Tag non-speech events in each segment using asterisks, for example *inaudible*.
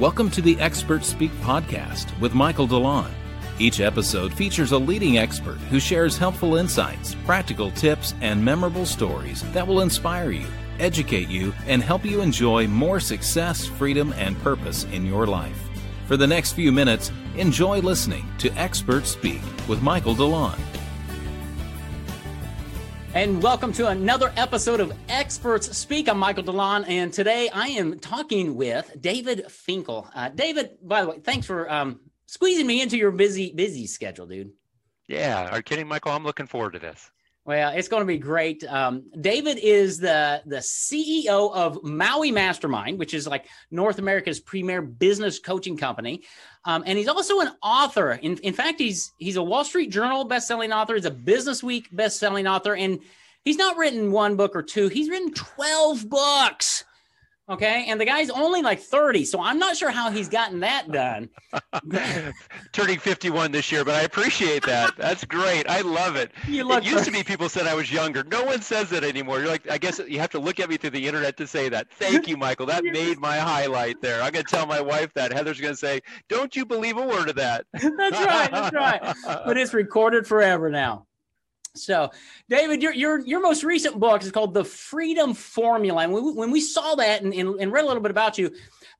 Welcome to the Expert Speak podcast with Michael DeLon. Each episode features a leading expert who shares helpful insights, practical tips, and memorable stories that will inspire you, educate you, and help you enjoy more success, freedom, and purpose in your life. For the next few minutes, enjoy listening to Expert Speak with Michael DeLon. And welcome to another episode of Experts Speak. I'm Michael DeLon, and today I am talking with David Finkel. Uh, David, by the way, thanks for um, squeezing me into your busy, busy schedule, dude. Yeah, are you kidding, Michael? I'm looking forward to this. Well, it's going to be great. Um, David is the the CEO of Maui Mastermind, which is like North America's premier business coaching company, um, and he's also an author. In, in fact, he's he's a Wall Street Journal best-selling author. He's a Business Week best-selling author, and he's not written one book or two. He's written twelve books. Okay. And the guy's only like 30. So I'm not sure how he's gotten that *laughs* done. Turning 51 this year, but I appreciate that. That's great. I love it. You look it used to be people said I was younger. No one says that anymore. You're like, I guess you have to look at me through the internet to say that. Thank you, Michael. That *laughs* made my highlight there. I'm going to tell my wife that. Heather's going to say, Don't you believe a word of that? *laughs* that's right. That's right. But it's recorded forever now. So, David, your your your most recent book is called The Freedom Formula, and when we, when we saw that and, and, and, read a little bit about you,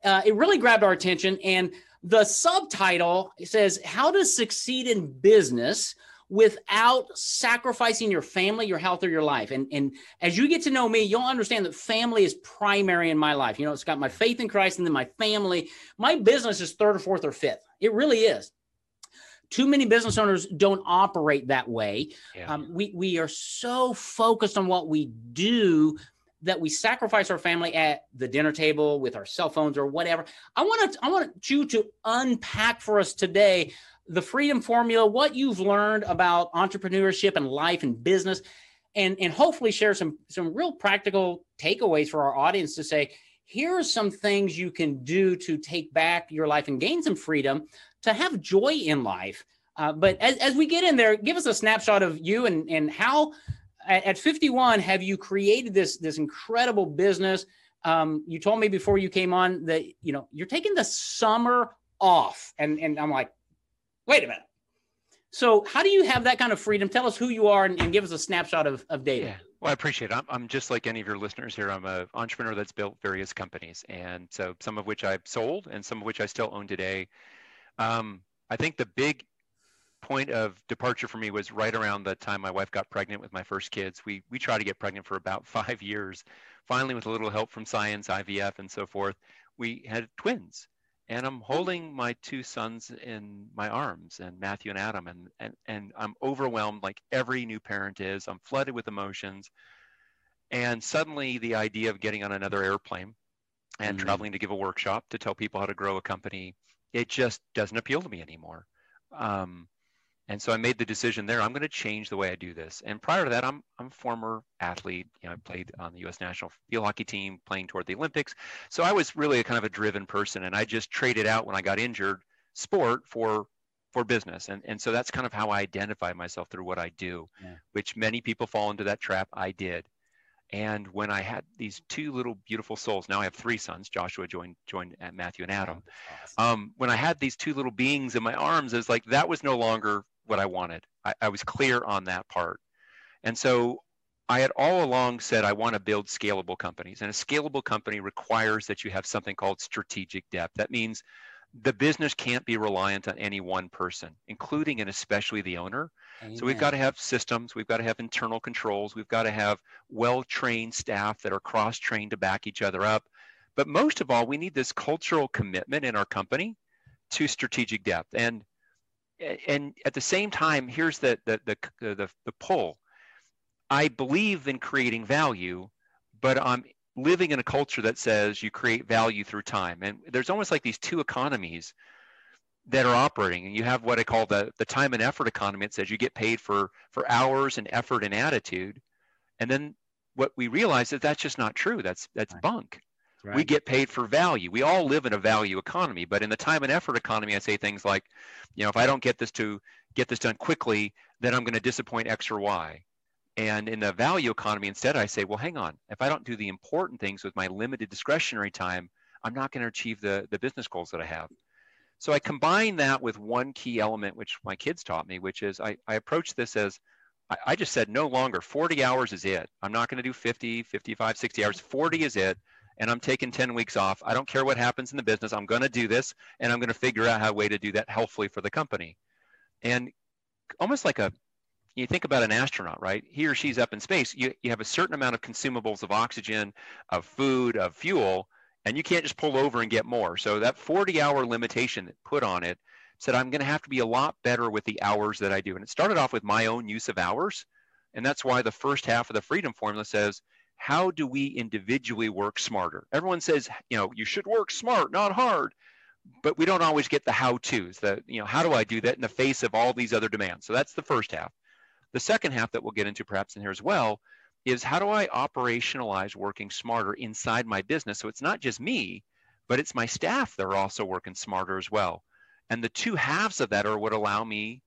uh, it really grabbed our attention. And the subtitle says "How to Succeed in Business Without Sacrificing Your Family, Your Health, or Your Life." And and as you get to know me, you'll understand that family is primary in my life. You know, it's got my faith in Christ, and then my family. My business is third or fourth or fifth. It really is too many business owners don't operate that way. Yeah. Um, we we are so focused on what we do that we sacrifice our family at the dinner table with our cell phones or whatever. I want to I want you to unpack for us today the freedom formula, what you've learned about entrepreneurship and life and business, and and hopefully share some some real practical takeaways for our audience to say here are some things you can do to take back your life and gain some freedom to have joy in life. Uh, but as, as we get in there, give us a snapshot of you and, and how at, at 51 have you created this, this incredible business? Um, you told me before you came on that, you know, you're taking the summer off. And, and I'm like, wait a minute. So how do you have that kind of freedom? Tell us who you are and, and give us a snapshot of, of data. Yeah. Well, I appreciate it. I'm, I'm just like any of your listeners here. I'm an entrepreneur that's built various companies, and so some of which I've sold, and some of which I still own today. Um, I think the big point of departure for me was right around the time my wife got pregnant with my first kids. We we tried to get pregnant for about *laughs* five years. Finally, with a little help from science, IVF, and so forth, we had twins. And I'm holding my two sons in my arms, and Matthew and Adam, and and and I'm overwhelmed like every new parent is. I'm flooded with emotions. And suddenly, the idea of getting on another airplane and mm-hmm. traveling to give a workshop to tell people how to grow a company it just doesn't appeal to me anymore. Um, and so I made the decision there. I'm going to change the way I do this. And prior to that, I'm I'm a former athlete. You know, I played on the U.S. national field hockey team, playing toward the Olympics. So I was really a kind of a driven person, and I just traded out when I got injured sport for for business. And and so that's kind of how I identify myself through what I do, yeah. which many people fall into that trap. I did. And when I had these two little beautiful souls, now I have three sons. Joshua joined joined uh, Matthew and Adam. Awesome. Um, when I had these two little beings in my arms, it was like that was no longer what I wanted. I, I was clear on that part, and so I had all along said I want to build scalable companies, and a scalable company requires that you have something called strategic depth. That means the business can't be reliant on any one person, including and especially the owner. Amen. So we've got to have systems, we've got to have internal controls, we've got to have well-trained staff that are cross-trained to back each other up. But most of all, we need this cultural commitment in our company to strategic depth. And and at the same time, here's the the the the, the pull. I believe in creating value, but I'm living in a culture that says you create value through time. And there's almost like these two economies that are operating. And you have what I call the, the time and effort economy. It says you get paid for, for hours and effort and attitude. And then what we realize is that's just not true. That's, that's right. bunk. Right. We get paid for value. We all live in a value economy, but in the time and effort economy, I say things like, you know, if I don't get this to get this done quickly, then I'm going to disappoint X or Y. And in the value economy, instead, I say, well, hang on. If I don't do the important things with my limited discretionary time, I'm not going to achieve the, the business goals that I have. So I combine that with one key element, which my kids taught me, which is I, I approach this as I, I just said no longer 40 hours is it. I'm not going to do 50, 55, 60 hours. 40 is it. And I'm taking 10 weeks off. I don't care what happens in the business. I'm going to do this and I'm going to figure out how a way to do that healthfully for the company. And almost like a you think about an astronaut, right? He or she's up in space. You, you have a certain amount of consumables of oxygen, of food, of fuel, and you can't just pull over and get more. So that 40 hour limitation that put on it said, I'm going to have to be a lot better with the hours that I do. And it started off with my own use of hours. And that's why the first half of the freedom formula says, how do we individually work smarter? Everyone says, you know, you should work smart, not hard. But we don't always get the how to's, the, you know, how do I do that in the face of all these other demands? So that's the first half. The second half that we'll get into perhaps in here as well is how do I operationalize working smarter inside my business? So it's not just me, but it's my staff that are also working smarter as well. And the two halves of that are what allow me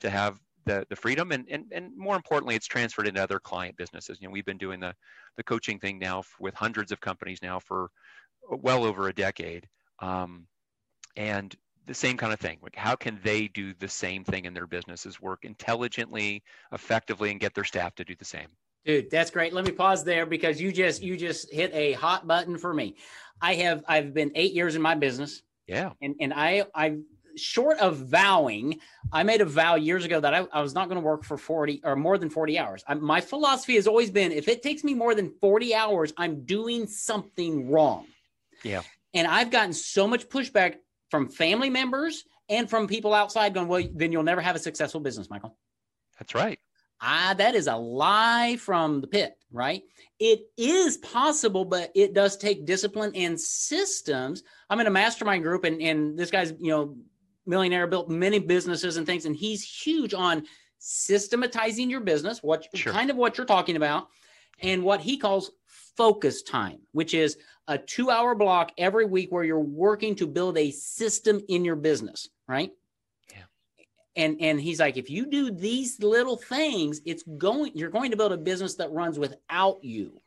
to have the, the freedom and, and, and more importantly, it's transferred into other client businesses. You know, we've been doing the, the coaching thing now with hundreds of companies now for well over a decade. Um, and the same kind of thing. Like how can they do the same thing in their businesses, work intelligently, effectively, and get their staff to do the same? Dude, that's great. Let me pause there because you just you just hit a hot button for me. I have I've been eight years in my business. Yeah. And and I I short of vowing, I made a vow years ago that I, I was not going to work for 40 or more than 40 hours. I, my philosophy has always been if it takes me more than 40 hours, I'm doing something wrong. Yeah. And I've gotten so much pushback from family members and from people outside going, well, then you'll never have a successful business, Michael. That's right. Ah, that is a lie from the pit, right? It is possible, but it does take discipline and systems. I'm in a mastermind group, and, and this guy's, you know, millionaire, built many businesses and things, and he's huge on systematizing your business, what sure. kind of what you're talking about, and what he calls focus time, which is a two hour block every week where you're working to build a system in your business, right? and and he's like if you do these little things it's going you're going to build a business that runs without you.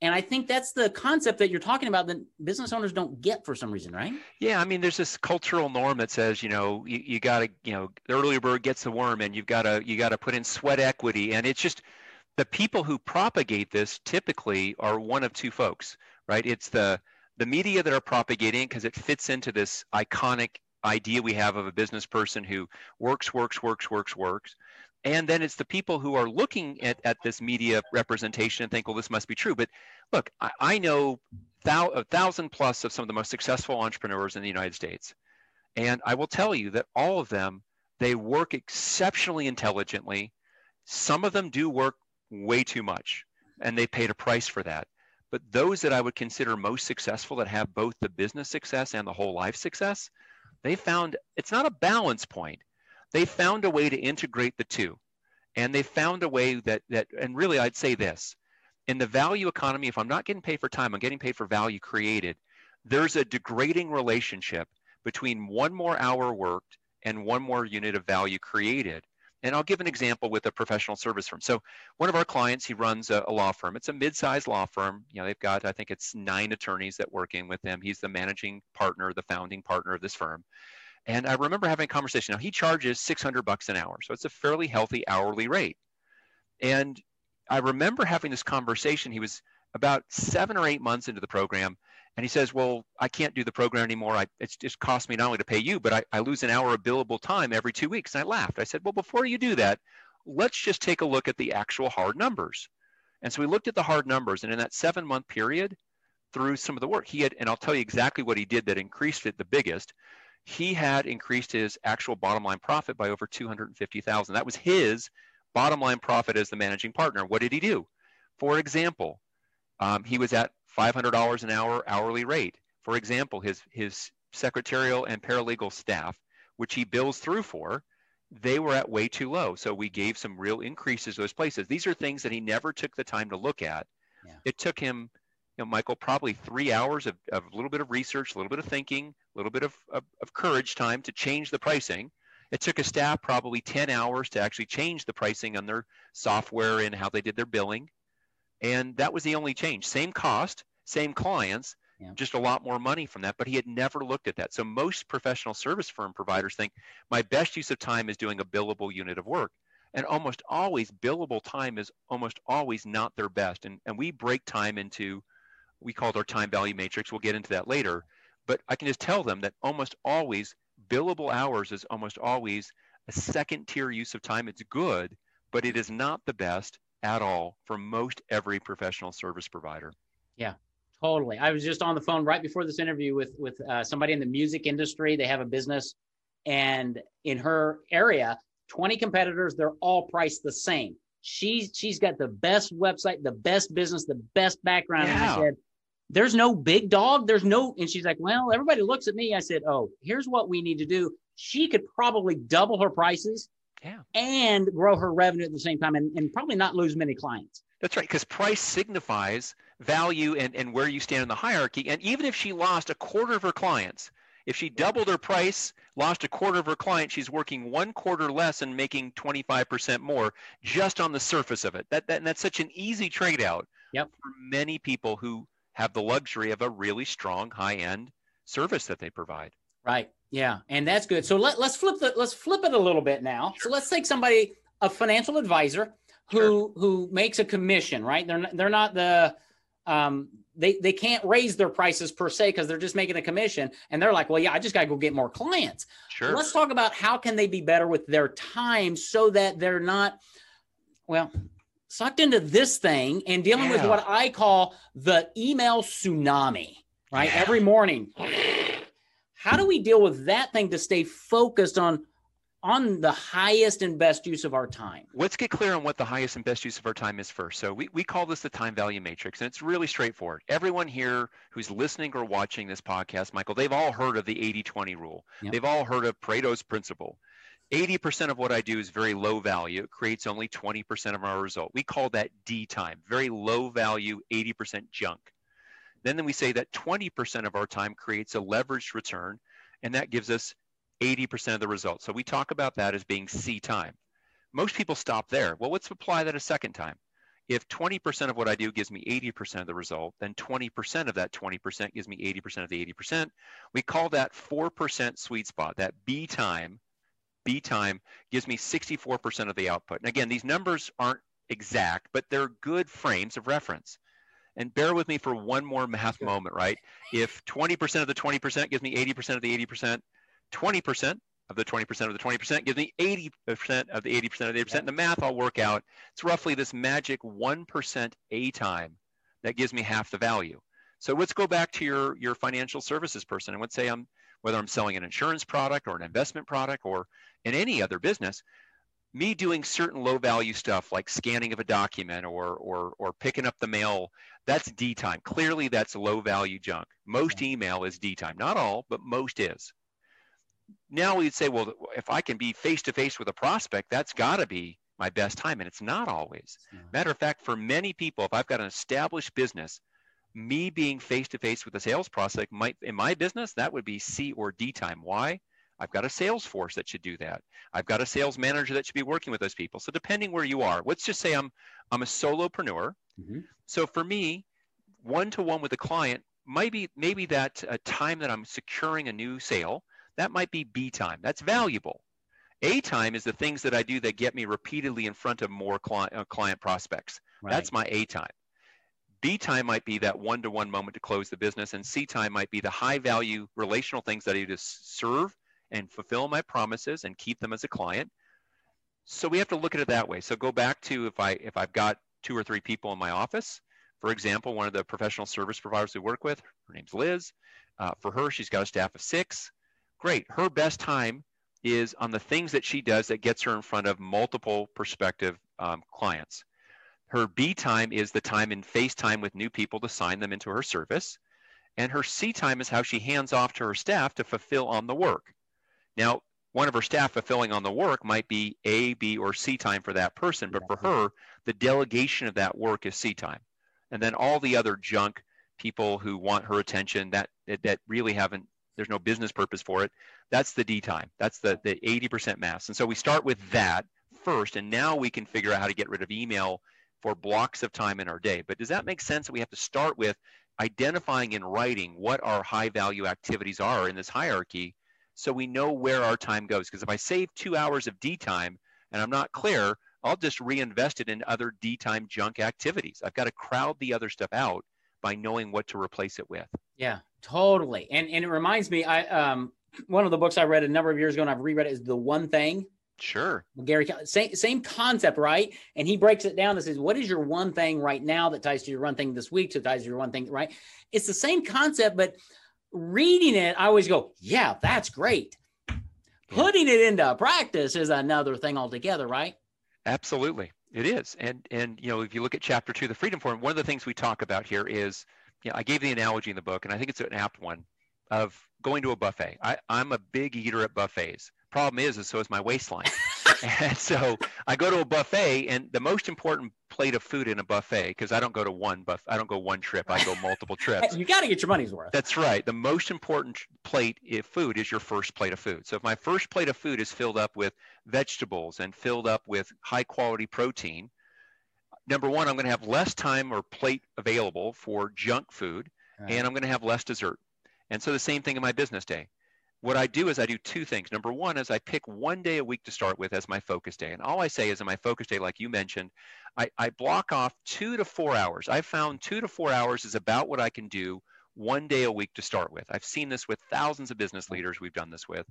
And i think that's the concept that you're talking about that business owners don't get for some reason right? Yeah i mean there's this cultural norm that says you know you, you got to you know the earlier bird gets the worm and you've got to you got to put in sweat equity. And it's just the people who propagate this typically are one of two folks right it's the the media that are propagating because it fits into this iconic idea we have of a business person who works, works, works, works, works. And then it's the people who are looking at, at this media representation and think, well, this must be true. But look, I, I know thou, a thousand plus of some of the most successful entrepreneurs in the United States. And I will tell you that all of them, they work exceptionally intelligently. Some of them do work way too much, and they paid a price for that. But those that I would consider most successful that have both the business success and the whole life success, they found it's not a balance point. They found a way to integrate the two. And they found a way that, that and really I'd say this in the value economy, if I'm not getting paid for time, I'm getting paid for value created. There's a degrading relationship between one more hour worked and one more unit of value created. And I'll give an example with a professional service firm. So one of our clients, he runs a, a, law firm. It's a mid-sized law firm. You know, they've got, I think it's nine attorneys that work in with them. He's the managing partner, the founding partner of this firm. And I remember having a conversation. Now he charges 600 bucks an hour. So it's a fairly healthy hourly rate. And I remember having this conversation. He was about seven or eight months into the program and he says, well, I can't do the program anymore. I, it's just cost me not only to pay you, but I, I lose an hour of billable time every two weeks. And I laughed. I said, well, before you do that, let's just take a look at the actual hard numbers. And so we looked at the hard numbers. And in that seven month period, through some of the work, he had, and I'll tell you exactly what he did that increased it the biggest. He had increased his actual bottom line profit by over 250,000. That was his bottom line profit as the managing partner. What did he do? For example, um, he was at $500 an hour hourly rate. For example, his, his secretarial and paralegal staff, which he bills through for, they were at way too low. So we gave some real increases to those places. These are things that he never took the time to look at. Yeah. It took him, you know, Michael, probably three hours of, of a little bit of research, a little bit of thinking, a little bit of, of, of courage time to change the pricing. It took a staff probably 10 hours to actually change the pricing on their software and how they did their billing. And that was the only change. Same cost, same clients, yeah. just a lot more money from that, but he had never looked at that. So most professional service firm providers think my best use of time is doing a billable unit of work. And almost always, billable time is almost always not their best. And, and we break time into, we call it our time value matrix. We'll get into that later. But I can just tell them that almost always, billable hours is almost always a second tier use of time. It's good, but it is not the best at all for most every professional service provider. Yeah, totally. I was just on the phone right before this interview with with uh, somebody in the music industry. They have a business, and in her area, twenty competitors. They're all priced the same. She's she's got the best website, the best business, the best background. Yeah. And I said, "There's no big dog. There's no." And she's like, "Well, everybody looks at me." I said, "Oh, here's what we need to do." She could probably double her prices yeah. and grow her revenue at the same time and, and probably not lose many clients. That's right, because price signifies value and, and where you stand in the hierarchy. And even if she lost a quarter of her clients, if she doubled her price, lost a quarter of her clients, she's working one quarter less and making 25% more just on the surface of it. That, that and that's such an easy trade out yep. for many people who have the luxury of a really strong high end service that they provide. Right. Yeah, and that's good. So let, let's flip the let's flip it a little bit now. Sure. So let's take somebody a financial advisor who sure. who makes a commission, right? They're not, they're not the um, they they can't raise their prices per se because they're just making a commission, and they're like, well, yeah, I just got to go get more clients. Sure. Let's talk about how can they be better with their time so that they're not well sucked into this thing and dealing yeah. with what I call the email tsunami. Right, yeah. every morning *laughs* how do we deal with that thing to stay focused on on the highest and best use of our time? Let's get clear on what the highest and best use of our time is first. So we, we call this the time value matrix, and it's really straightforward. Everyone here who's listening or watching this podcast, Michael, they've all heard of the 80-20 rule. Yep. They've all heard of Pareto's principle. 80% of what I do is very low value. It creates only 20% of our result. We call that D time, very low value, 80% junk. Then, we say that 20% of our time creates a leveraged return, and that gives us 80% of the results. So we talk about that as being C time. Most people stop there. Well, let's apply that a second time. If 20% of what I do gives me 80% of the result, then 20% of that 20% gives me 80% of the 80%. We call that 4% sweet spot. That B time, B time gives me 64% of the output. And again, these numbers aren't exact, but they're good frames of reference. And bear with me for one more math moment, right? If 20% of the 20% gives me 80% of the 80%, 20% of the 20% of the 20% gives me 80% of the 80% of the 80%. And the math I'll work out. It's roughly this magic 1% A time that gives me half the value. So let's go back to your, your financial services person. And let's say I'm, whether I'm selling an insurance product or an investment product or in any other business, me doing certain low value stuff like scanning of a document or or or picking up the mail that's d time clearly that's low value junk. Most email is d time not all but most is. Now we'd say well if i can be face to face with a prospect that's got to be my best time and it's not always. Matter of fact for many people if i've got an established business me being face to face with a sales prospect might in my business that would be c or d time why I've got a sales force that should do that. I've got a sales manager that should be working with those people. So depending where you are, let's just say I'm I'm a solopreneur. Mm-hmm. So for me, one to one with a client might be maybe that uh, time that I'm securing a new sale. That might be B time. That's valuable. A time is the things that I do that get me repeatedly in front of more client, uh, client prospects. Right. That's my A time. B time might be that one to one moment to close the business, and C time might be the high value relational things that I do to serve and fulfill my promises and keep them as a client. So we have to look at it that way. So go back to if I if I've got two or three people in my office, for example, one of the professional service providers we work with, her name's Liz. Uh, for her, she's got a staff of six. Great. Her best time is on the things that she does that gets her in front of multiple prospective um, clients. Her B time is the time in FaceTime with new people to sign them into her service. And her C time is how she hands off to her staff to fulfill on the work. Now, one of her staff fulfilling on the work might be A, B, or C time for that person, but for her, the delegation of that work is C time. And then all the other junk people who want her attention that that really haven't there's no business purpose for it that's the d time. That's the the 80% mass. And so we start with that first and now we can figure out how to get rid of email for blocks of time in our day. But does that make sense that we have to start with identifying in writing what our high value activities are in this hierarchy so we know where our time goes. Because if I save two hours of D time and I'm not clear, I'll just reinvest it in other D time junk activities. I've got to crowd the other stuff out by knowing what to replace it with. Yeah, totally. And and it reminds me, I um one of the books I read a number of years ago and I've reread it is The One Thing. Sure. Gary, same same concept, right? And he breaks it down and says, "What is your one thing right now that ties to your one thing this week? So ties to your one thing, right? It's the same concept, but reading it, I always go, "Yeah, that's great." Putting it into practice is another thing altogether, right? Absolutely, it is. And and you know, if you look at chapter two, the Freedom form, one of the things we talk about here is, you know, I gave the analogy in the book, and I think it's an apt one, of going to a buffet. I, I'm a big eater at buffets. Problem is, is so is my waistline. *laughs* and so I go to a buffet, and the most important plate of food in a buffet, because I don't go to one buff, I don't go one trip, I go multiple *laughs* trips. you got to get your money's worth. That's right. The most important plate of food is your first plate of food. So if my first plate of food is filled up with vegetables and filled up with high quality protein, number one, I'm going to have less time or plate available for junk food, right. and I'm going to have less dessert. And so the same thing in my business day what I do is I do two things. Number one is I pick one day a week to start with as my focus day. And all I say is in my focus day, like you mentioned, I, I block off two to four hours. I've found two to four hours is about what I can do one day a week to start with. I've seen this with thousands of business mm-hmm. leaders we've done this with.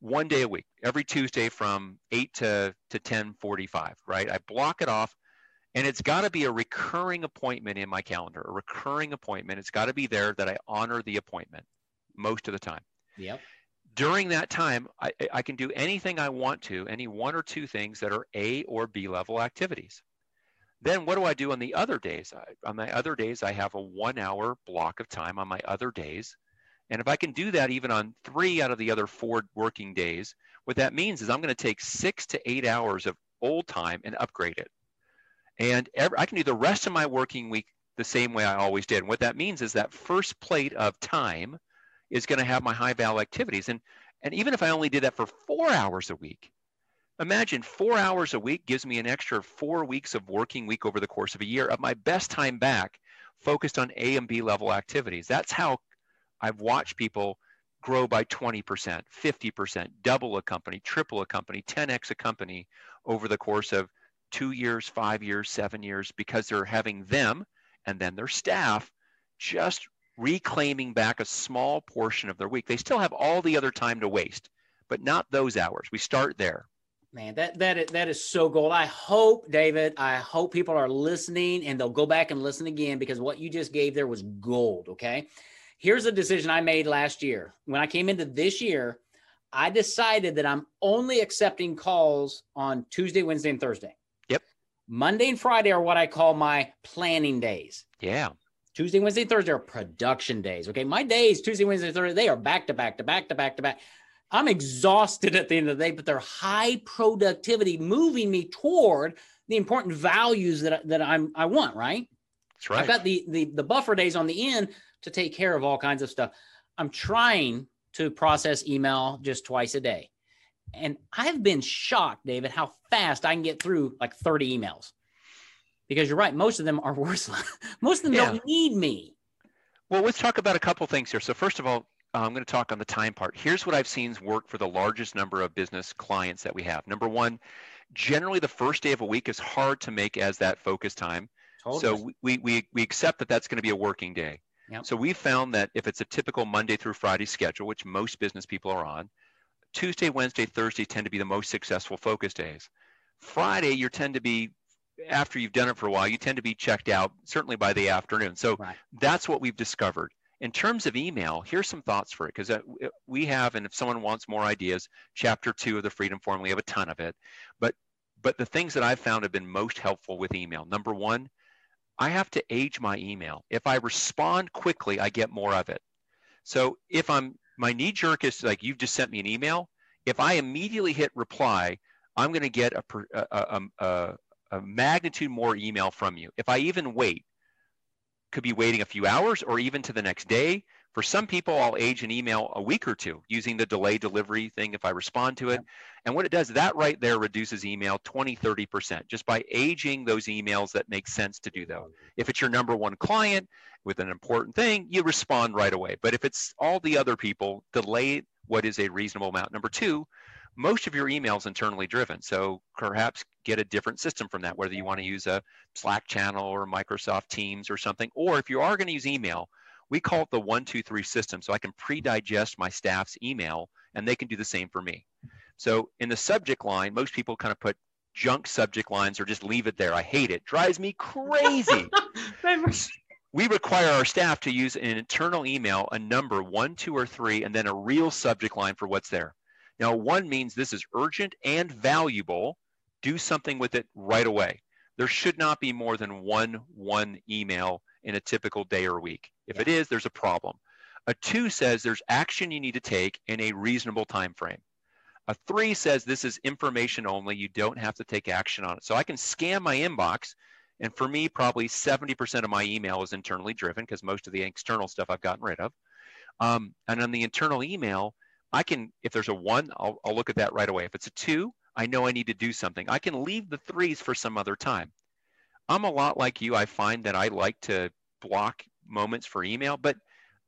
One day a week, every Tuesday from 8 to, to 10:45, right? I block it off and it's got to be a recurring appointment in my calendar, a recurring appointment. It's got to be there that I honor the appointment most of the time. Yep. During that time, I, I can do anything I want to, any one or two things that are A or B level activities. Then what do I do on the other days? I, on my other days, I have a one hour block of time on my other days. And if I can do that even on three out of the other four working days, what that means is I'm going to take six to eight hours of old time and upgrade it. And every, I can do the rest of my working week the same way I always did. And what that means is that first plate of time is going to have my high value activities. And, and even if I only did that for four hours a week, imagine four hours a week gives me an extra four weeks of working week over the course of a year of my best time back focused on A and B level activities. That's how I've watched people grow by 20%, 50%, double a company, triple a company, 10x a company over the course of two years, five years, seven years, because they're having them and then their staff just reclaiming back a small portion of their week. They still have all the other time to waste, but not those hours. We start there. Man, that that is, that is so gold. I hope, David, I hope people are listening and they'll go back and listen again because what you just gave there was gold. Okay. Here's a decision I made last year. When I came into this year, I decided that I'm only accepting calls on Tuesday, Wednesday, and Thursday. Yep. Monday and Friday are what I call my planning days. Yeah. Tuesday, Wednesday, Thursday are production days. Okay. My days, Tuesday, Wednesday, Thursday, they are back to back to back to back to back. I'm exhausted at the end of the day, but they're high productivity, moving me toward the important values that, that I'm I want, right? That's right. I've got the, the the buffer days on the end to take care of all kinds of stuff. I'm trying to process email just twice a day. And I've been shocked, David, how fast I can get through like 30 emails because you're right. Most of them are *laughs* worthless. most of them yeah. don't need me. Well, let's talk about a couple things here. So first of all, I'm going to talk on the time part. Here's what I've seen work for the largest number of business clients that we have. Number one, generally the first day of a week is hard to make as that focus time. Totally. So we, we, we accept that that's going to be a working day. Yep. So we found that if it's a typical Monday through Friday schedule, which most business people are on, Tuesday, Wednesday, Thursday tend to be the most successful focus days. Friday, you tend to be after you've done it for a while, you tend to be checked out, certainly by the afternoon. So right. that's what we've discovered. In terms of email, here's some thoughts for it because uh, we have, and if someone wants more ideas, chapter two of the Freedom Forum, we have a ton of it. But but the things that I've found have been most helpful with email. Number one, I have to age my email. If I respond quickly, I get more of it. So if I'm my knee jerk is like you've just sent me an email. If I immediately hit reply, I'm going to get a, a, a, a magnitude more email from you. If I even wait, could be waiting a few hours or even to the next day, For some people, I'll age an email a week or two using the delay delivery thing if I respond to it. And what it does, that right there reduces email 20, 30% just by aging those emails that make sense to do though. If it's your number one client with an important thing, you respond right away. But if it's all the other people, delay what is a reasonable amount. Number two, most of your emails internally driven. So perhaps get a different system from that, whether you want to use a Slack channel or Microsoft Teams or something, or if you are going to use email, we call it the one, two, three system. So I can pre-digest my staff's email and they can do the same for me. So in the subject line, most people kind of put junk subject lines or just leave it there. I hate it. Drives me crazy. *laughs* we require our staff to use an internal email, a number one, two, or three, and then a real subject line for what's there. Now, one means this is urgent and valuable. Do something with it right away. There should not be more than one one email in a typical day or week. If yeah. it is, there's a problem. A two says there's action you need to take in a reasonable time frame. A three says this is information only. You don't have to take action on it. So I can scan my inbox, and for me, probably 70% of my email is internally driven because most of the external stuff I've gotten rid of. Um, and on the internal email, I can, if there's a one, I'll, I'll look at that right away. If it's a two, I know I need to do something. I can leave the threes for some other time. I'm a lot like you. I find that I like to block moments for email, but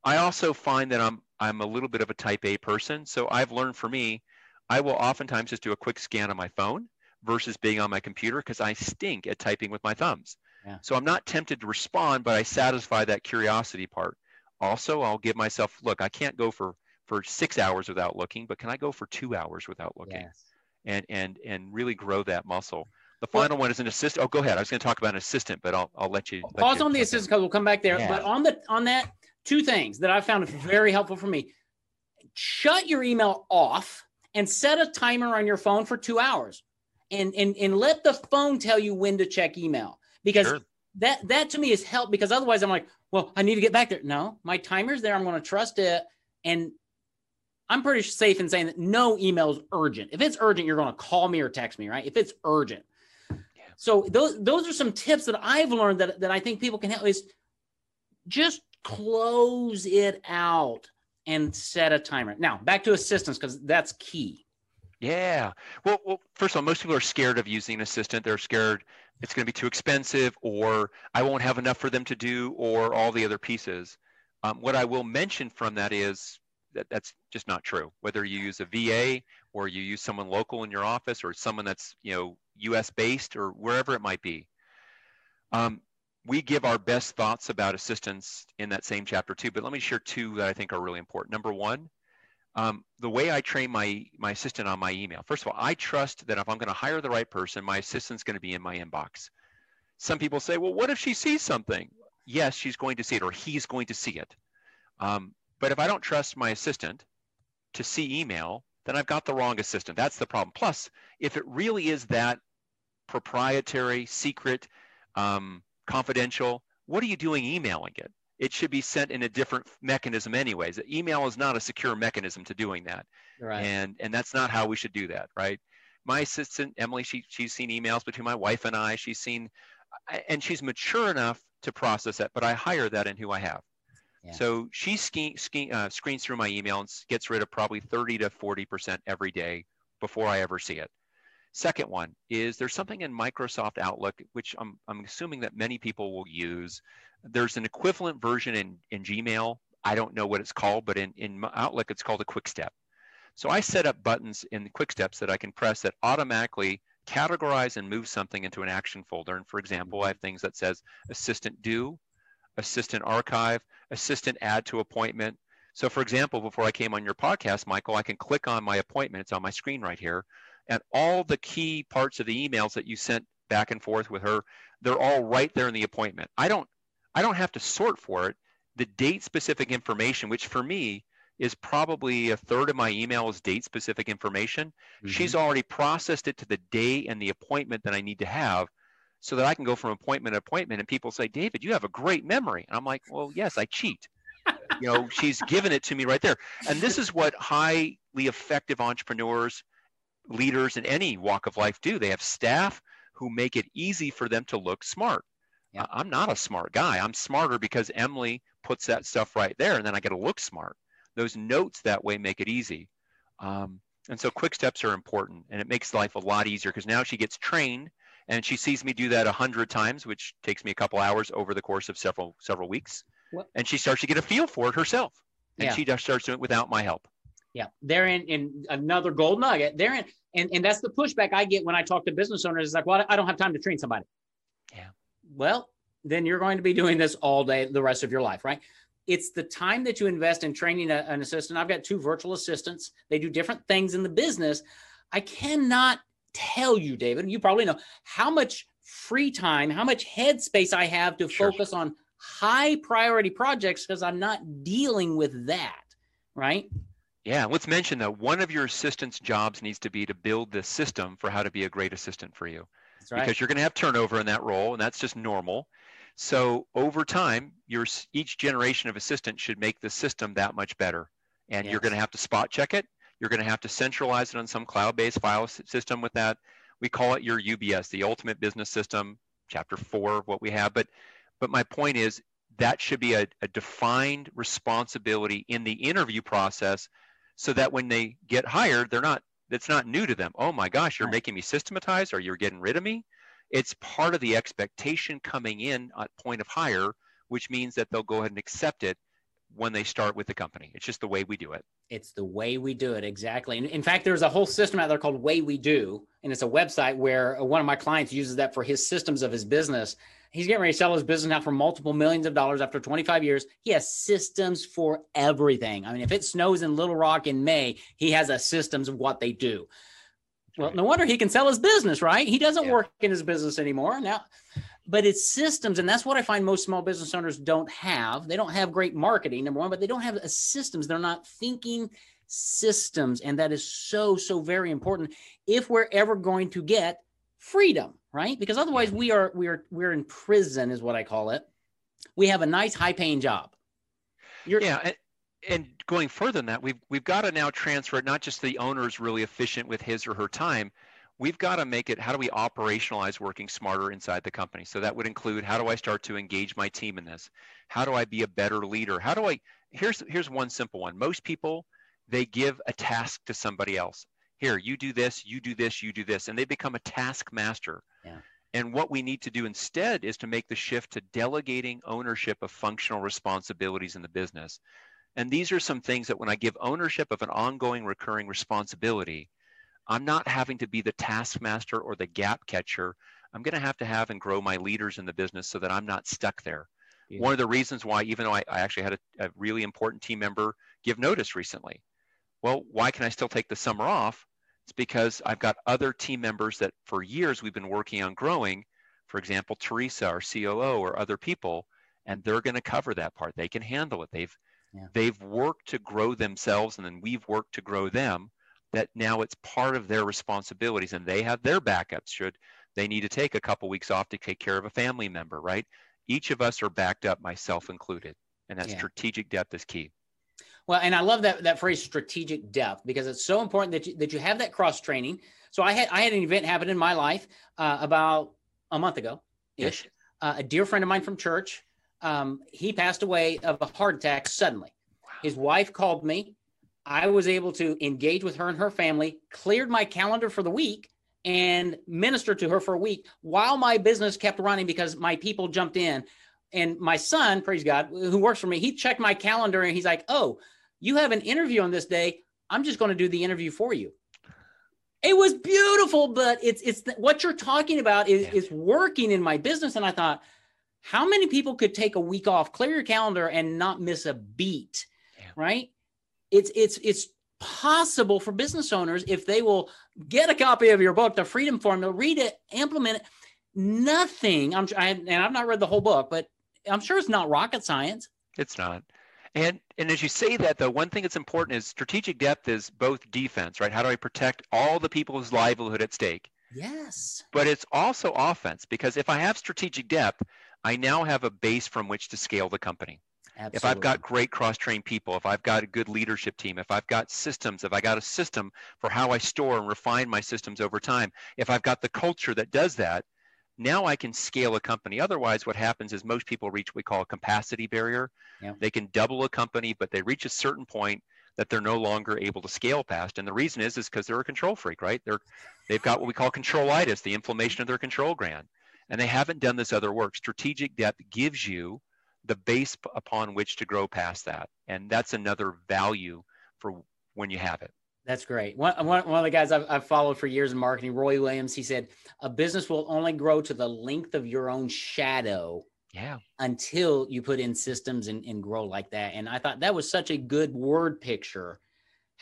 I also find that I'm I'm a little bit of a type A person. So I've learned for me, I will oftentimes just do a quick scan on my phone versus being on my computer because I stink at typing with my thumbs. Yeah. So I'm not tempted to respond, but I satisfy that curiosity part. Also, I'll give myself look, I can't go for for six hours without looking, but can I go for two hours without looking? Yes. And and and really grow that muscle. The final well, one is an assistant. Oh, go ahead. I was going to talk about an assistant, but I'll I'll let you let pause you on the assistant because we'll come back there. Yeah. But on the on that, two things that I found very helpful for me. Shut your email off and set a timer on your phone for two hours, and and and let the phone tell you when to check email because sure. that that to me is help because otherwise I'm like, well, I need to get back there. No, my timer's there. I'm going to trust it, and I'm pretty safe in saying that no email is urgent. If it's urgent, you're going to call me or text me, right? If it's urgent. Yeah. So those those are some tips that I've learned that, that I think people can help is just close it out and set a timer. Now back to assistants because that's key. Yeah. Well, well, first of all, most people are scared of using an assistant. They're scared it's going to be too expensive, or I won't have enough for them to do, or all the other pieces. Um, what I will mention from that is that that's just not true. Whether you use a VA or you use someone local in your office or someone that's you know U.S. based or wherever it might be, um, we give our best thoughts about assistance in that same chapter too. But let me share two that I think are really important. Number one, um, the way I train my my assistant on my email. First of all, I trust that if I'm going to hire the right person, my assistant's going to be in my inbox. Some people say, well, what if she sees something? Yes, she's going to see it, or he's going to see it. Um, but if I don't trust my assistant to see email, then I've got the wrong assistant. That's the problem. Plus, if it really is that proprietary, secret, um, confidential, what are you doing emailing it? It should be sent in a different mechanism, anyways. Email is not a secure mechanism to doing that, right. and and that's not how we should do that, right? My assistant Emily, she she's seen emails between my wife and I. She's seen, and she's mature enough to process that. But I hire that in who I have. So she ski, ski, uh, screens through my email and gets rid of probably 30 to 40% every day before I ever see it. Second one is there's something in Microsoft Outlook, which I'm, I'm assuming that many people will use. There's an equivalent version in, in Gmail. I don't know what it's called, but in, in Outlook, it's called a quick step. So I set up buttons in quick steps that I can press that automatically categorize and move something into an action folder. And for example, I have things that says assistant do, assistant archive, assistant add to appointment. So for example, before I came on your podcast, Michael, I can click on my appointment. It's on my screen right here. And all the key parts of the emails that you sent back and forth with her, they're all right there in the appointment. I don't I don't have to sort for it. The date specific information, which for me is probably a third of my email is date specific information. Mm-hmm. She's already processed it to the day and the appointment that I need to have so that I can go from appointment to appointment and people say, David, you have a great memory. And I'm like, well, yes, I cheat. you know, *laughs* she's given it to me right there. And this is what highly effective entrepreneurs, leaders in any walk of life do. They have staff who make it easy for them to look smart. Yeah. I'm not a smart guy. I'm smarter because Emily puts that stuff right there, and then I get to look smart. Those notes that way make it easy. Um, and so quick steps are important, and it makes life a lot easier because now she gets trained and she sees me do that a hundred times, which takes me a couple hours over the course of several several weeks. And she starts to get a feel for it herself, and yeah. she just starts doing it without my help. Yeah, they're in, in another gold nugget. They're in, and, and that's the pushback I get when I talk to business owners. It's like, well, I don't have time to train somebody. Yeah. Well, then you're going to be doing this all day, the rest of your life, right? It's the time that you invest in training a, an assistant. I've got two virtual assistants. They do different things in the business. I cannot tell you, David, you probably know how much free time, how much headspace I have to sure. focus on high priority projects because I'm not dealing with that, right? Yeah, let's mention that one of your assistant's jobs needs to be to build the system for how to be a great assistant for you. Right. Because you're going to have turnover in that role, and that's just normal. So over time, your each generation of assistant should make the system that much better. And yes. you're going to have to spot check it. You're going to have to centralize it on some cloud-based file system with that. We call it your UBS, the Ultimate Business System, chapter four of what we have. But but my point is that should be a, a defined responsibility in the interview process so that when they get hired, they're not it's not new to them. Oh my gosh, you're making me systematize or you're getting rid of me. It's part of the expectation coming in at point of hire, which means that they'll go ahead and accept it when they start with the company. It's just the way we do it. It's the way we do it. Exactly. And in fact, there's a whole system out there called Way We Do. And it's a website where one of my clients uses that for his systems of his business. He's getting ready to sell his business now for multiple millions of dollars after 25 years. He has systems for everything. I mean, if it snows in Little Rock in May, he has a systems of what they do. Well, no wonder he can sell his business, right? He doesn't yeah. work in his business anymore. Now, but it's systems and that's what i find most small business owners don't have. They don't have great marketing number one but they don't have a systems. They're not thinking systems and that is so so very important if we're ever going to get freedom right? Because otherwise we are we are we're in prison is what i call it. We have a nice high paying job. You're, yeah and, and going further than that we've we've got to now transfer it not just the owner is really efficient with his or her time we've got to make it how do we operationalize working smarter inside the company? So that would include how do i start to engage my team in this? How do i be a better leader? How do i here's here's one simple one. Most people they give a task to somebody else. Here you do this you do this you do this and they become a task master. Yeah. and what we need to do instead is to make the shift to delegating ownership of functional responsibilities in the business. And these are some things that when i give ownership of an ongoing recurring responsibility I'm not having to be the taskmaster or the gap catcher. I'm going to have to have and grow my leaders in the business so that I'm not stuck there. Yeah. One of the reasons why, even though I, I actually had a, a, really important team member give notice recently, well, why can I still take the summer off? It's because I've got other team members that for years we've been working on growing. For example, Teresa, our COO, or other people, and they're going to cover that part. They can handle it. They've yeah. they've worked to grow themselves, and then we've worked to grow them that now it's part of their responsibilities and they have their backups should they need to take a couple weeks off to take care of a family member, right? Each of us are backed up, myself included. And that yeah. strategic depth is key. Well, and I love that that phrase strategic depth because it's so important that you, that you have that cross training. So I had I had an event happen in my life uh, about a month ago ish. Uh, a dear friend of mine from church, um, he passed away of a heart attack suddenly. Wow. His wife called me I was able to engage with her and her family, cleared my calendar for the week, and ministered to her for a week while my business kept running because my people jumped in. And my son, praise God, who works for me, he checked my calendar and he's like, Oh, you have an interview on this day. I'm just going to do the interview for you. It was beautiful, but it's it's the, what you're talking about is, yeah. is working in my business. And I thought, how many people could take a week off, clear your calendar, and not miss a beat? Right it's it's it's possible for business owners if they will get a copy of your book, The Freedom Formula, read it, implement it. Nothing. I'm I, and I've not read the whole book, but I'm sure it's not rocket science. It's not. And and as you say that though, one thing that's important is strategic depth is both defense, right? How do I protect all the people's livelihood at stake? Yes. But it's also offense because if I have strategic depth, I now have a base from which to scale the company. Absolutely. If I've got great cross-trained people, if I've got a good leadership team, if I've got systems, if I got a system for how I store and refine my systems over time, if I've got the culture that does that, now I can scale a company. Otherwise, what happens is most people reach what we call a capacity barrier. Yeah. They can double a company, but they reach a certain point that they're no longer able to scale past. And the reason is is because they're a control freak, right? They're they've got what we call controlitis, the inflammation of their control gland. And they haven't done this other work. Strategic depth gives you the base upon which to grow past that. And that's another value for when you have it. That's great. One, one, one of the guys I've, I've, followed for years in marketing, Roy Williams, he said, a business will only grow to the length of your own shadow. Yeah. Until you put in systems and, and grow like that. And I thought that was such a good word picture.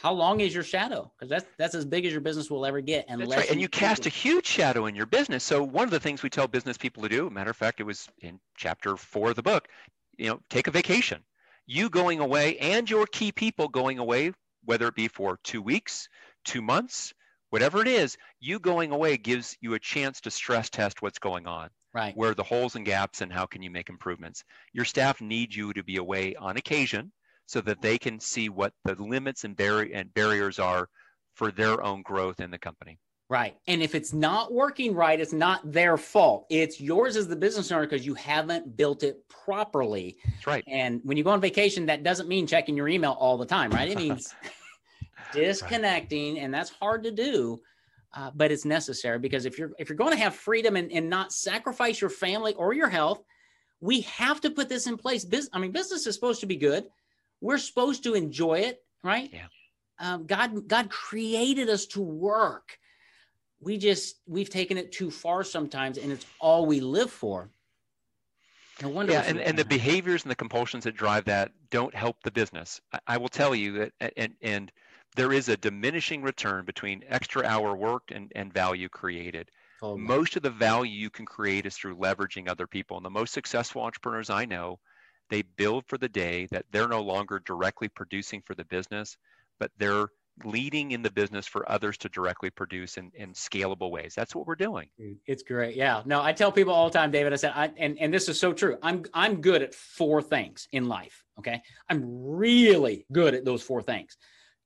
How long is your shadow? Because that's that's as big as your business will ever get. Unless that's right. And you cast a huge shadow in your business. So one of the things we tell business people to do, matter of fact, it was in chapter four of the book, you know, take a vacation. You going away and your key people going away whether it be for two weeks, two months, whatever it is, you going away gives you a chance to stress test what's going on. Right. Where the holes and gaps and how can you make improvements. Your staff need you to be away on occasion so that they can see what the limits and, bar- and barriers are for their own growth in the company. Right. And if it's not working right, it's not their fault. It's yours as the business owner because you haven't built it properly. That's right. And when you go on vacation, that doesn't mean checking your email all the time, right? It *laughs* means disconnecting, right. and that's hard to do. Uh, but it's necessary because if you're if you're going to have freedom and, and not sacrifice your family or your health, we have to put this in place. Business, I mean, business is supposed to be good. We're supposed to enjoy it, right? Yeah. Um, God God created us to work. We just we've taken it too far sometimes and it's all we live for. No wonder yeah and, and the behaviors and the compulsions that drive that don't help the business. I, I will tell you that and and there is a diminishing return between extra hour worked and, and value created. Oh, most of the value you can create is through leveraging other people and the most successful entrepreneurs i know they build for the day that they're no longer directly producing for the business but they're leading in the business for others to directly produce in, in scalable ways. That's what we're doing. It's great. Yeah. No, I tell people all the time, David, I said, I, and, and this is so true. I'm, I'm good at four things in life. Okay. I'm really good at those four things.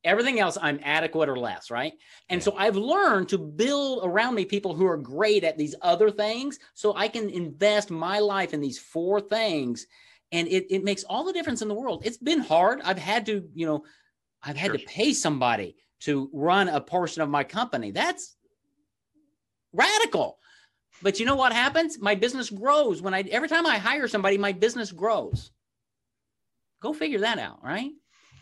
Everything else, I'm adequate or less, right? And yeah. so I've learned to build around me people who are great at these other things so I can invest my life in these four things. And it, it makes all the difference in the world. It's been hard. I've had to, you know, I've had sure. to pay somebody to run a portion of my company. That's radical. But you know what happens? My business grows when I every time I hire somebody, my business grows. Go figure that out, right?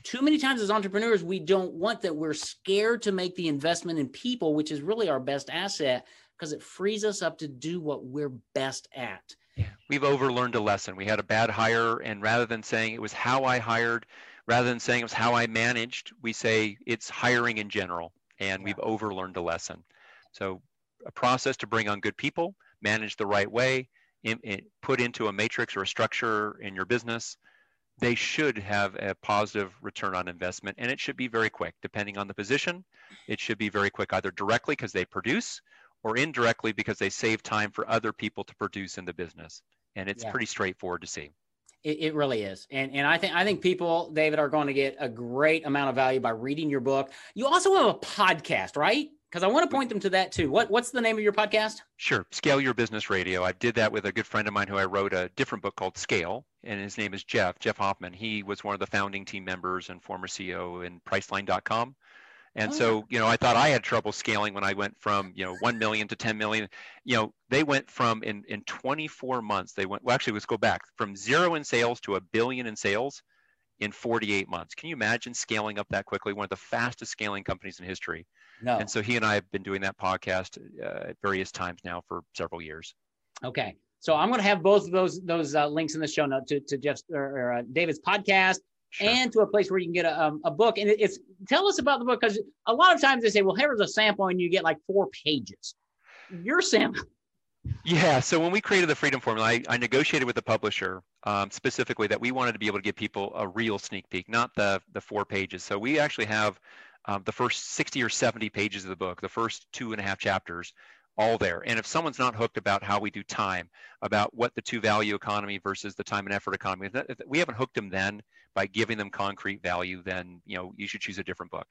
Too many times as entrepreneurs, we don't want that. We're scared to make the investment in people, which is really our best asset because it frees us up to do what we're best at. Yeah. We've overlearned a lesson. We had a bad hire, and rather than saying it was how I hired, rather than saying it was how I managed, we say it's hiring in general, and yeah. we've overlearned a lesson. So a process to bring on good people, manage the right way, in, in, put into a matrix or a structure in your business, they should have a positive return on investment, and it should be very quick. Depending on the position, it should be very quick, either directly because they produce, or indirectly because they save time for other people to produce in the business. And it's yeah. pretty straightforward to see. It, it, really is, and and I think I think people, David, are going to get a great amount of value by reading your book. You also have a podcast, right? Because I want to point them to that too. What what's the name of your podcast? Sure, Scale Your Business Radio. I did that with a good friend of mine who I wrote a different book called Scale, and his name is Jeff Jeff Hoffman. He was one of the founding team members and former CEO in Priceline.com. And oh, so, you know, I thought I had trouble scaling when I went from, you know, 1 million to 10 million. You know, they went from in, in 24 months, they went, well, actually, let's go back from zero in sales to a billion in sales in 48 months. Can you imagine scaling up that quickly? One of the fastest scaling companies in history. No. And so he and I have been doing that podcast uh, at various times now for several years. Okay. So I'm going to have both of those those uh, links in the show note to, to Jeff or, or uh, David's podcast Sure. and to a place where you can get a, um, a book. And it's tell us about the book because a lot of times they say, well, here's a sample, and you get like four pages. Your sample. *laughs* Yeah. So when we created the Freedom Formula, I, I negotiated with the publisher um, specifically that we wanted to be able to give people a real sneak peek, not the the four pages. So we actually have um, the first 60 or 70 pages of the book, the first two and a half chapters, all there. And if someone's not hooked about how we do time, about what the two value economy versus the time and effort economy, if we haven't hooked them then by giving them concrete value, then you know you should choose a different book.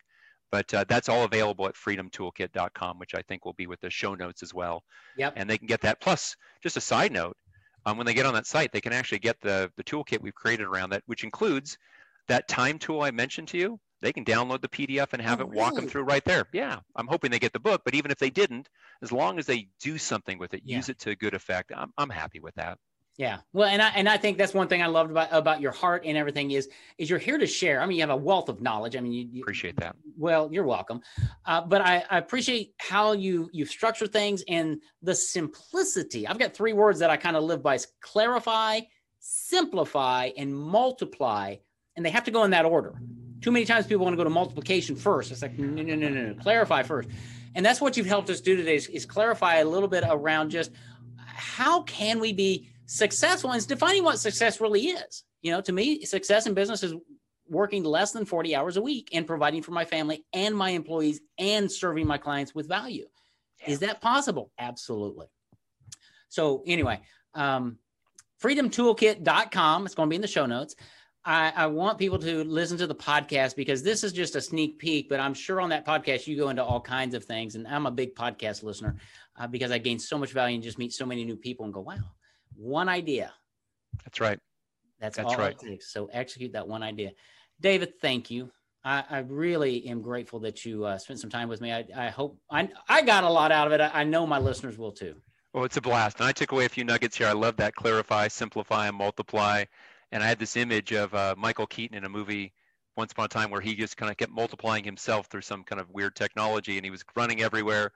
but uh, that's all available at freedomtoolkit.com, which I think will be with the show notes as well. Yep. And they can get that. Plus, just a side note, um, when they get on that site, they can actually get the the toolkit we've created around that, which includes that time tool I mentioned to you. They can download the PDF and have Oh, it walk them through right there. Yeah, I'm hoping they get the book, but even if they didn't, as long as they do something with it, Yeah. use it to a good effect, I'm I'm happy with that. Yeah. Well, and I and I think that's one thing I loved about about your heart and everything is is you're here to share. I mean, you have a wealth of knowledge. I mean, you, you Appreciate that. Well, you're welcome. Uh, but I, I appreciate how you you've structured things and the simplicity. I've got three words that I kind of live by: is clarify, simplify, and multiply. And they have to go in that order. Too many times people want to go to multiplication first. It's like no, no, no, no, no. Clarify first. And that's what you've helped us do today is, is clarify a little bit around just how can we be successful and it's defining what success really is. You know, to me, success in business is working less than 40 hours a week and providing for my family and my employees and serving my clients with value. Is that possible? Absolutely. So, anyway, um, freedomtoolkit.com. It's going to be in the show notes. I, I want people to listen to the podcast because this is just a sneak peek, but I'm sure on that podcast you go into all kinds of things. And I'm a big podcast listener uh, because I gain so much value and just meet so many new people and go, wow, one idea. That's right. That's, That's all right. it takes. So execute that one idea. David, thank you. I, I really am grateful that you uh, spent some time with me. I, I hope I, I got a lot out of it. I, I know my listeners will too. Well, it's a blast. And I took away a few nuggets here. I love that clarify, simplify, and multiply. And I had this image of uh, Michael Keaton in a movie once upon a time where he just kind of kept multiplying himself through some kind of weird technology and he was running everywhere.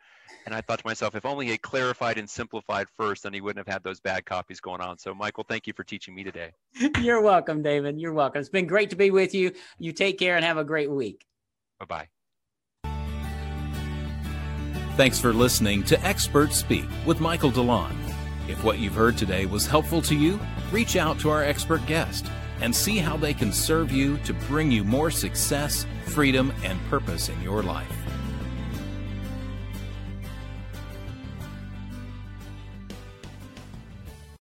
And I thought to myself, if only he had clarified and simplified first, then he wouldn't have had those bad copies going on. So, Michael, thank you for teaching me today. *laughs* You're welcome, David. You're welcome. It's been great to be with you. You take care and have a great week. Bye bye. Thanks for listening to Expert Speak with Michael DeLon. If what you've heard today was helpful to you, reach out to our expert guest and see how they can serve you to bring you more success, freedom, and purpose in your life.